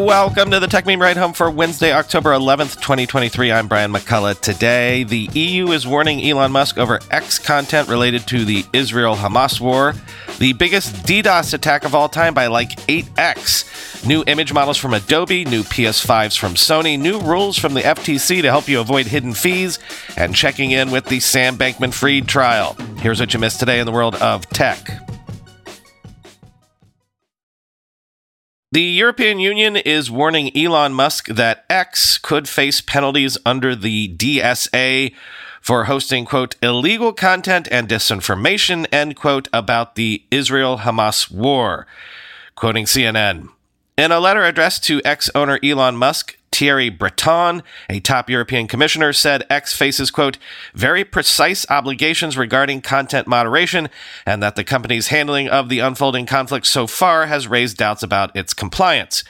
Welcome to the Techmeme Ride Home for Wednesday, October 11th, 2023. I'm Brian McCullough. Today, the EU is warning Elon Musk over X content related to the Israel Hamas war, the biggest DDoS attack of all time by like 8x, new image models from Adobe, new PS5s from Sony, new rules from the FTC to help you avoid hidden fees, and checking in with the Sam Bankman Fried trial. Here's what you missed today in the world of tech. The European Union is warning Elon Musk that X could face penalties under the DSA for hosting, quote, illegal content and disinformation, end quote, about the Israel Hamas war. Quoting CNN. In a letter addressed to X owner Elon Musk, Thierry Breton, a top European commissioner, said X faces, quote, very precise obligations regarding content moderation, and that the company's handling of the unfolding conflict so far has raised doubts about its compliance.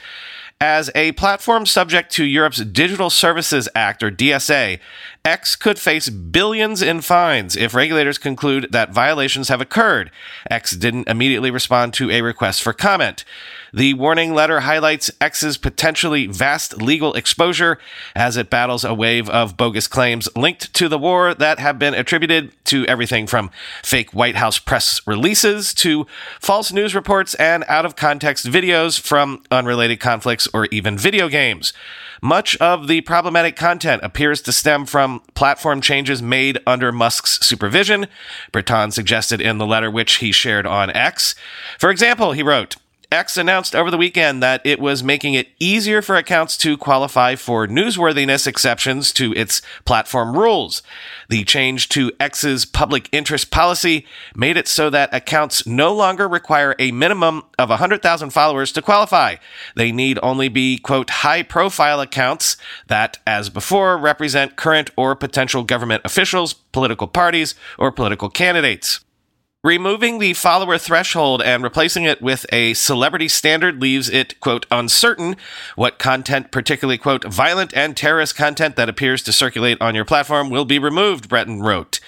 As a platform subject to Europe's Digital Services Act, or DSA, X could face billions in fines if regulators conclude that violations have occurred. X didn't immediately respond to a request for comment. The warning letter highlights X's potentially vast legal exposure as it battles a wave of bogus claims linked to the war that have been attributed to everything from fake White House press releases to false news reports and out of context videos from unrelated conflicts or even video games. Much of the problematic content appears to stem from platform changes made under Musk's supervision, Breton suggested in the letter which he shared on X. For example, he wrote, X announced over the weekend that it was making it easier for accounts to qualify for newsworthiness exceptions to its platform rules. The change to X's public interest policy made it so that accounts no longer require a minimum of 100,000 followers to qualify. They need only be, quote, high profile accounts that, as before, represent current or potential government officials, political parties, or political candidates. Removing the follower threshold and replacing it with a celebrity standard leaves it, quote, uncertain what content, particularly, quote, violent and terrorist content that appears to circulate on your platform will be removed, Breton wrote.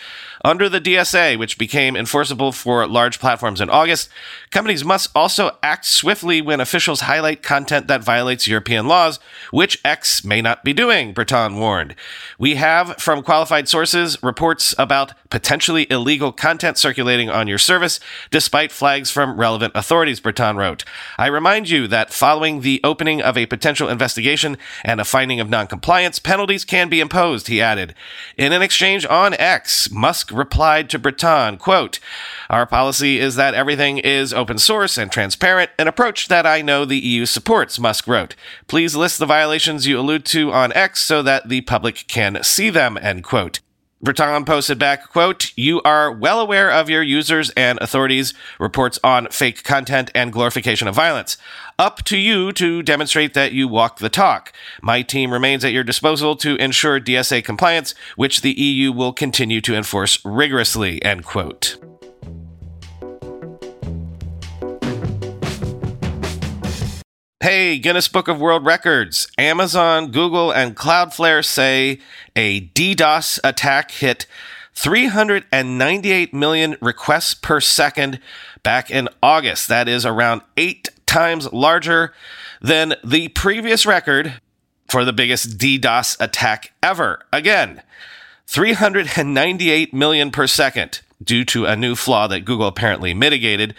Under the DSA, which became enforceable for large platforms in August, companies must also act swiftly when officials highlight content that violates European laws, which X may not be doing, Breton warned. We have, from qualified sources, reports about potentially illegal content circulating on your service, despite flags from relevant authorities, Breton wrote. I remind you that following the opening of a potential investigation and a finding of noncompliance, penalties can be imposed, he added. In an exchange on X, Musk replied to Breton, quote, Our policy is that everything is open source and transparent, an approach that I know the EU supports, Musk wrote. Please list the violations you allude to on X so that the public can see them, end quote. Breton posted back, quote, You are well aware of your users and authorities' reports on fake content and glorification of violence. Up to you to demonstrate that you walk the talk. My team remains at your disposal to ensure DSA compliance, which the EU will continue to enforce rigorously, end quote. Hey, Guinness Book of World Records. Amazon, Google, and Cloudflare say a DDoS attack hit 398 million requests per second back in August. That is around eight times larger than the previous record for the biggest DDoS attack ever. Again, 398 million per second due to a new flaw that Google apparently mitigated.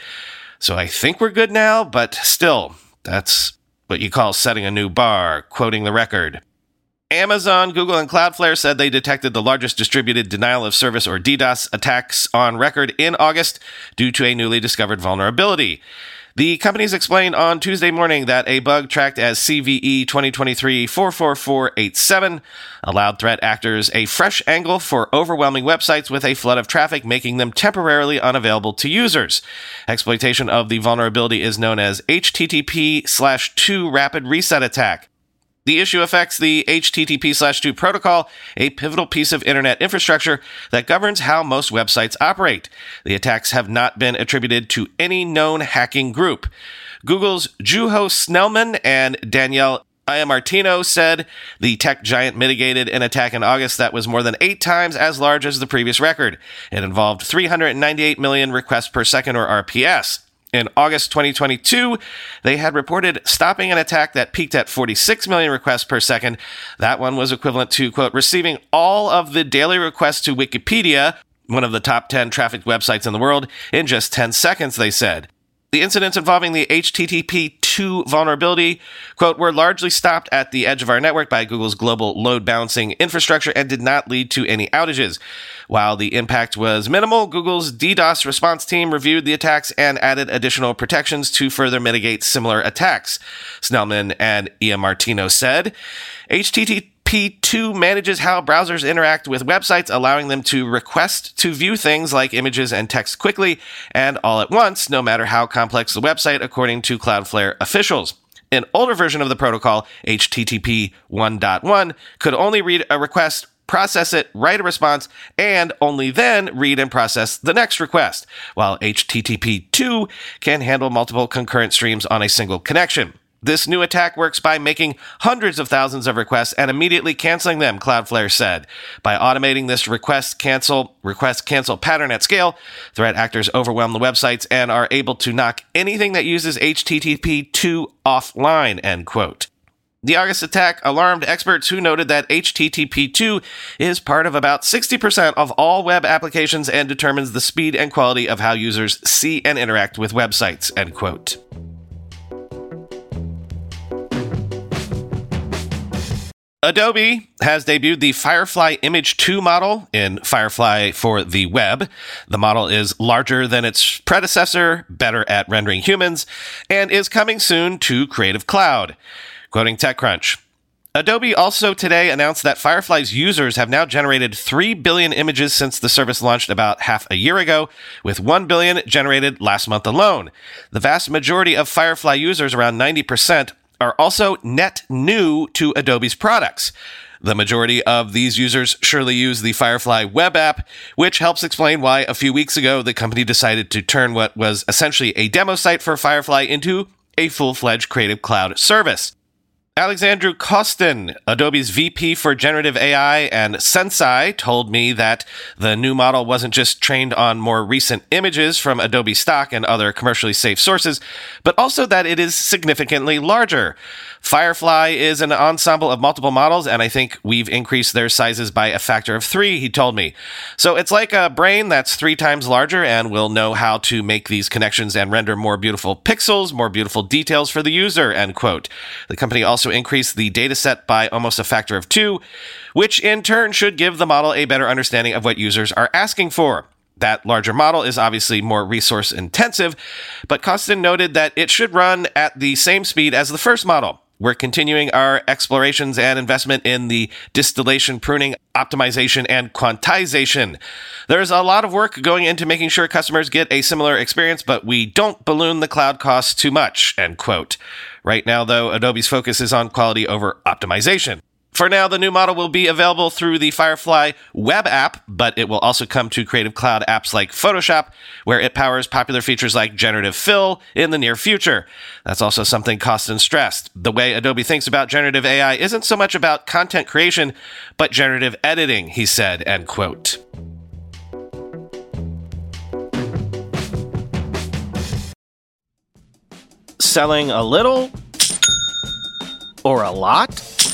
So I think we're good now, but still, that's what you call setting a new bar, quoting the record. Amazon, Google, and Cloudflare said they detected the largest distributed denial of service or DDoS attacks on record in August due to a newly discovered vulnerability. The companies explained on Tuesday morning that a bug tracked as CVE 2023 44487 allowed threat actors a fresh angle for overwhelming websites with a flood of traffic, making them temporarily unavailable to users. Exploitation of the vulnerability is known as HTTP slash 2 rapid reset attack. The issue affects the HTTP slash 2 protocol, a pivotal piece of internet infrastructure that governs how most websites operate. The attacks have not been attributed to any known hacking group. Google's Juho Snellman and Daniele Iamartino said the tech giant mitigated an attack in August that was more than eight times as large as the previous record. It involved 398 million requests per second or RPS. In August 2022, they had reported stopping an attack that peaked at 46 million requests per second. That one was equivalent to, quote, receiving all of the daily requests to Wikipedia, one of the top 10 trafficked websites in the world, in just 10 seconds, they said. The incidents involving the HTTP 2 vulnerability, quote, were largely stopped at the edge of our network by Google's global load balancing infrastructure and did not lead to any outages. While the impact was minimal, Google's DDoS response team reviewed the attacks and added additional protections to further mitigate similar attacks. Snellman and Iamartino said. HTTP P2 manages how browsers interact with websites, allowing them to request to view things like images and text quickly and all at once, no matter how complex the website, according to Cloudflare officials. An older version of the protocol, HTTP 1.1, could only read a request process it, write a response, and only then read and process the next request, while HTTP 2 can handle multiple concurrent streams on a single connection. This new attack works by making hundreds of thousands of requests and immediately canceling them, Cloudflare said. By automating this request cancel request cancel pattern at scale, threat actors overwhelm the websites and are able to knock anything that uses HTTP 2 offline, end quote. The August attack alarmed experts who noted that HTTP 2 is part of about 60% of all web applications and determines the speed and quality of how users see and interact with websites, end quote. Adobe has debuted the Firefly Image 2 model in Firefly for the web. The model is larger than its predecessor, better at rendering humans, and is coming soon to Creative Cloud. Quoting TechCrunch. Adobe also today announced that Firefly's users have now generated 3 billion images since the service launched about half a year ago, with 1 billion generated last month alone. The vast majority of Firefly users, around 90%, are also net new to Adobe's products. The majority of these users surely use the Firefly web app, which helps explain why a few weeks ago the company decided to turn what was essentially a demo site for Firefly into a full fledged Creative Cloud service. Alexandru Costin, Adobe's VP for generative AI and Sensei, told me that the new model wasn't just trained on more recent images from Adobe stock and other commercially safe sources, but also that it is significantly larger. Firefly is an ensemble of multiple models, and I think we've increased their sizes by a factor of three, he told me. So it's like a brain that's three times larger and will know how to make these connections and render more beautiful pixels, more beautiful details for the user, end quote. The company also increased the dataset by almost a factor of two, which in turn should give the model a better understanding of what users are asking for. That larger model is obviously more resource intensive, but Costin noted that it should run at the same speed as the first model. We're continuing our explorations and investment in the distillation, pruning, optimization, and quantization. There's a lot of work going into making sure customers get a similar experience, but we don't balloon the cloud costs too much, end quote. Right now, though, Adobe's focus is on quality over optimization. For now, the new model will be available through the Firefly web app, but it will also come to Creative Cloud apps like Photoshop, where it powers popular features like generative fill in the near future. That's also something Costin stressed. The way Adobe thinks about generative AI isn't so much about content creation, but generative editing, he said, end quote. Selling a little or a lot?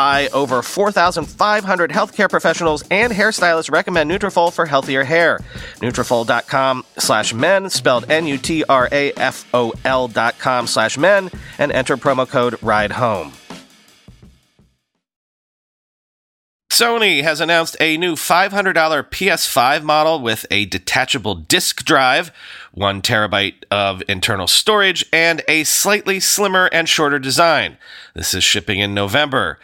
over 4,500 healthcare professionals and hairstylists recommend Nutrafol for healthier hair. Nutrafol.com slash men, spelled N-U-T-R-A-F-O-L dot com slash men, and enter promo code RIDE HOME. Sony has announced a new $500 PS5 model with a detachable disk drive, one terabyte of internal storage, and a slightly slimmer and shorter design. This is shipping in November.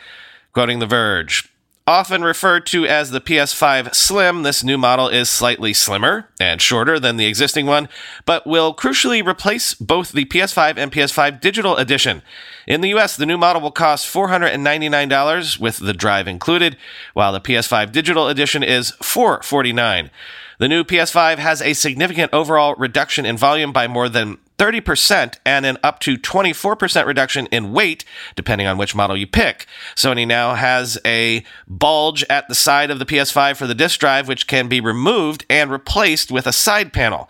Quoting The Verge. Often referred to as the PS5 Slim, this new model is slightly slimmer and shorter than the existing one, but will crucially replace both the PS5 and PS5 Digital Edition. In the US, the new model will cost $499 with the drive included, while the PS5 Digital Edition is 449. The new PS5 has a significant overall reduction in volume by more than 30% and an up to 24% reduction in weight, depending on which model you pick. Sony now has a bulge at the side of the PS5 for the disk drive, which can be removed and replaced with a side panel.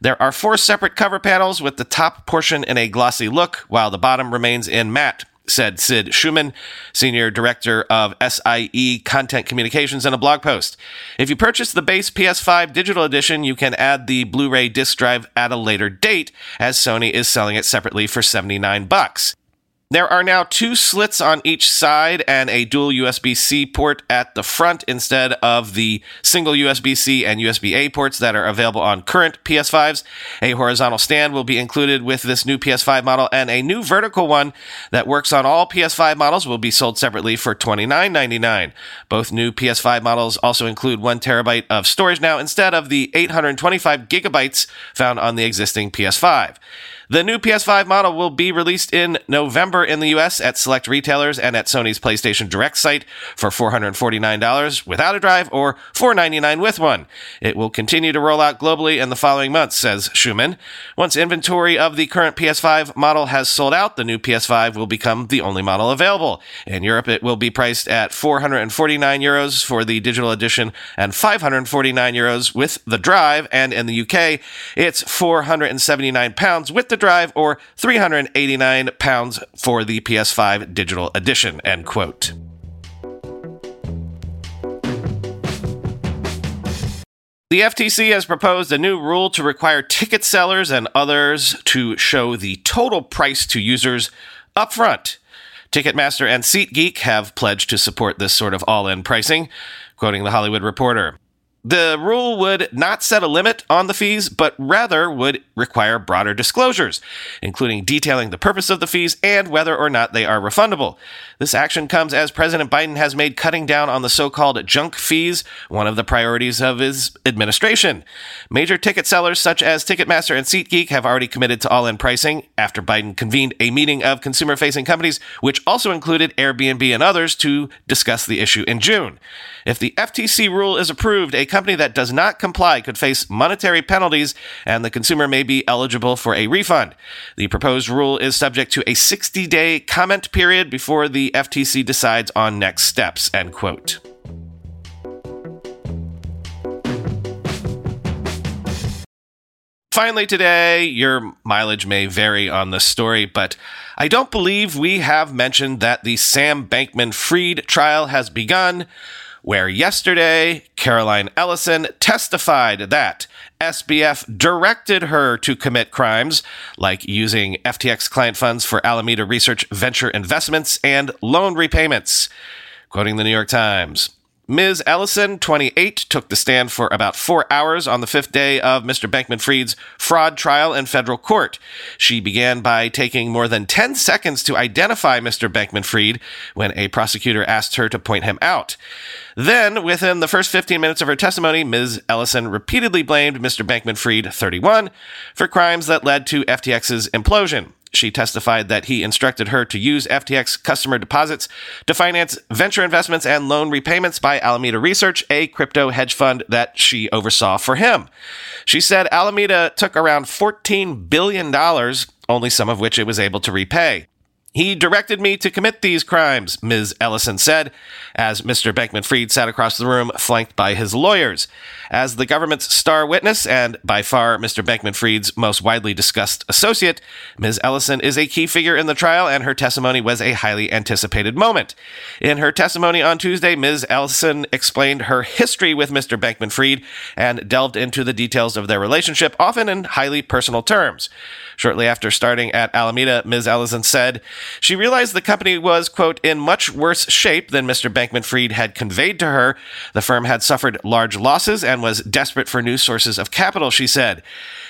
There are four separate cover panels with the top portion in a glossy look, while the bottom remains in matte said Sid Shuman, Senior Director of SIE Content Communications, in a blog post. If you purchase the base PS5 digital edition, you can add the Blu-ray disc drive at a later date, as Sony is selling it separately for 79 bucks. There are now two slits on each side and a dual USB C port at the front instead of the single USB C and USB A ports that are available on current PS5s. A horizontal stand will be included with this new PS5 model, and a new vertical one that works on all PS5 models will be sold separately for $29.99. Both new PS5 models also include one terabyte of storage now instead of the 825 gigabytes found on the existing PS5. The new PS5 model will be released in November in the US at select retailers and at Sony's PlayStation Direct site for $449 without a drive or 499 with one. It will continue to roll out globally in the following months, says Shuman. Once inventory of the current PS5 model has sold out, the new PS5 will become the only model available. In Europe, it will be priced at 449 euros for the digital edition and 549 euros with the drive, and in the UK, it's 479 pounds with the the drive or 389 pounds for the PS5 digital edition, end quote. The FTC has proposed a new rule to require ticket sellers and others to show the total price to users upfront. Ticketmaster and SeatGeek have pledged to support this sort of all in pricing, quoting the Hollywood Reporter. The rule would not set a limit on the fees, but rather would require broader disclosures, including detailing the purpose of the fees and whether or not they are refundable. This action comes as President Biden has made cutting down on the so called junk fees one of the priorities of his administration. Major ticket sellers such as Ticketmaster and SeatGeek have already committed to all in pricing after Biden convened a meeting of consumer facing companies, which also included Airbnb and others, to discuss the issue in June. If the FTC rule is approved, a company that does not comply could face monetary penalties and the consumer may be eligible for a refund. The proposed rule is subject to a 60 day comment period before the FTC decides on next steps, end quote. Finally, today, your mileage may vary on this story, but I don't believe we have mentioned that the Sam Bankman Fried trial has begun where yesterday Caroline Ellison testified that SBF directed her to commit crimes like using FTX client funds for Alameda Research venture investments and loan repayments. Quoting the New York Times. Ms. Ellison, 28, took the stand for about four hours on the fifth day of Mr. Bankman Fried's fraud trial in federal court. She began by taking more than 10 seconds to identify Mr. Bankman Fried when a prosecutor asked her to point him out. Then, within the first 15 minutes of her testimony, Ms. Ellison repeatedly blamed Mr. Bankman Fried, 31, for crimes that led to FTX's implosion. She testified that he instructed her to use FTX customer deposits to finance venture investments and loan repayments by Alameda Research, a crypto hedge fund that she oversaw for him. She said Alameda took around $14 billion, only some of which it was able to repay. He directed me to commit these crimes, Ms. Ellison said, as Mr. Bankman Fried sat across the room, flanked by his lawyers. As the government's star witness, and by far Mr. Bankman Fried's most widely discussed associate, Ms. Ellison is a key figure in the trial, and her testimony was a highly anticipated moment. In her testimony on Tuesday, Ms. Ellison explained her history with Mr. Bankman Fried and delved into the details of their relationship, often in highly personal terms. Shortly after starting at Alameda, Ms. Ellison said she realized the company was, quote, in much worse shape than Mr. Bankman Fried had conveyed to her. The firm had suffered large losses and was desperate for new sources of capital, she said.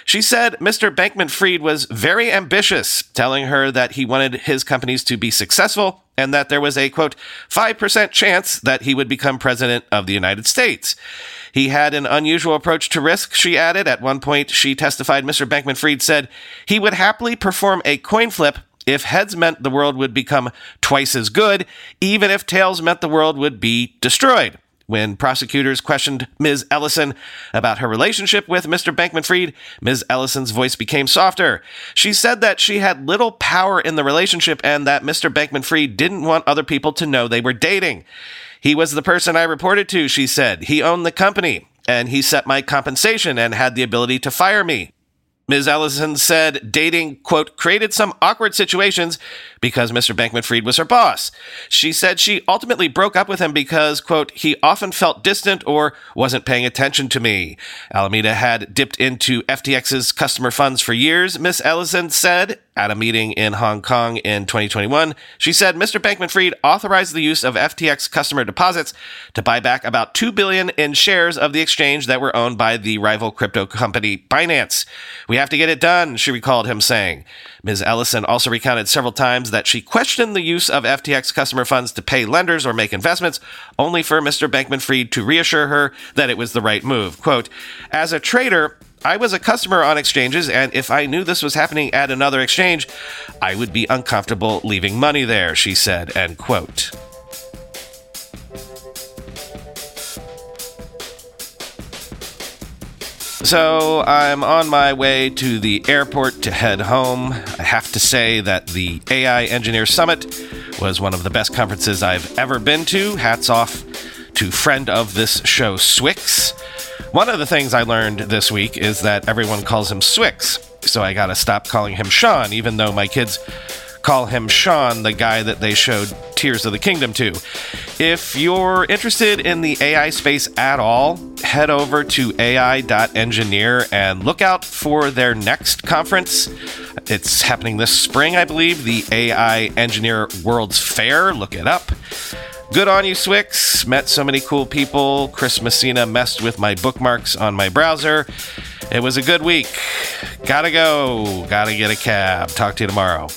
She said Mr. Bankman Fried was very ambitious, telling her that he wanted his companies to be successful and that there was a quote 5% chance that he would become president of the United States. He had an unusual approach to risk, she added. At one point, she testified Mr. Bankman Fried said he would happily perform a coin flip if heads meant the world would become twice as good, even if tails meant the world would be destroyed. When prosecutors questioned Ms. Ellison about her relationship with Mr. Bankman Fried, Ms. Ellison's voice became softer. She said that she had little power in the relationship and that Mr. Bankman Fried didn't want other people to know they were dating. He was the person I reported to, she said. He owned the company, and he set my compensation and had the ability to fire me. Ms. Ellison said dating, quote, created some awkward situations because Mr. Bankman Fried was her boss. She said she ultimately broke up with him because, quote, he often felt distant or wasn't paying attention to me. Alameda had dipped into FTX's customer funds for years, Ms. Ellison said at a meeting in Hong Kong in 2021. She said Mr. Bankman Fried authorized the use of FTX customer deposits to buy back about 2 billion in shares of the exchange that were owned by the rival crypto company Binance. We have to get it done, she recalled him saying. Ms. Ellison also recounted several times that she questioned the use of FTX customer funds to pay lenders or make investments, only for Mr. Bankman Fried to reassure her that it was the right move. Quote, As a trader, I was a customer on exchanges, and if I knew this was happening at another exchange, I would be uncomfortable leaving money there, she said, end quote. So I'm on my way to the airport to head home. I have to say that the AI Engineer Summit was one of the best conferences I've ever been to. Hats off to friend of this show, Swyx. One of the things I learned this week is that everyone calls him Swyx, so I gotta stop calling him Sean, even though my kids call him Sean, the guy that they showed Tears of the Kingdom to. If you're interested in the AI space at all, head over to AI.engineer and look out for their next conference. It's happening this spring, I believe, the AI Engineer World's Fair. Look it up. Good on you, Swyx. Met so many cool people. Chris Messina messed with my bookmarks on my browser. It was a good week. Gotta go. Gotta get a cab. Talk to you tomorrow.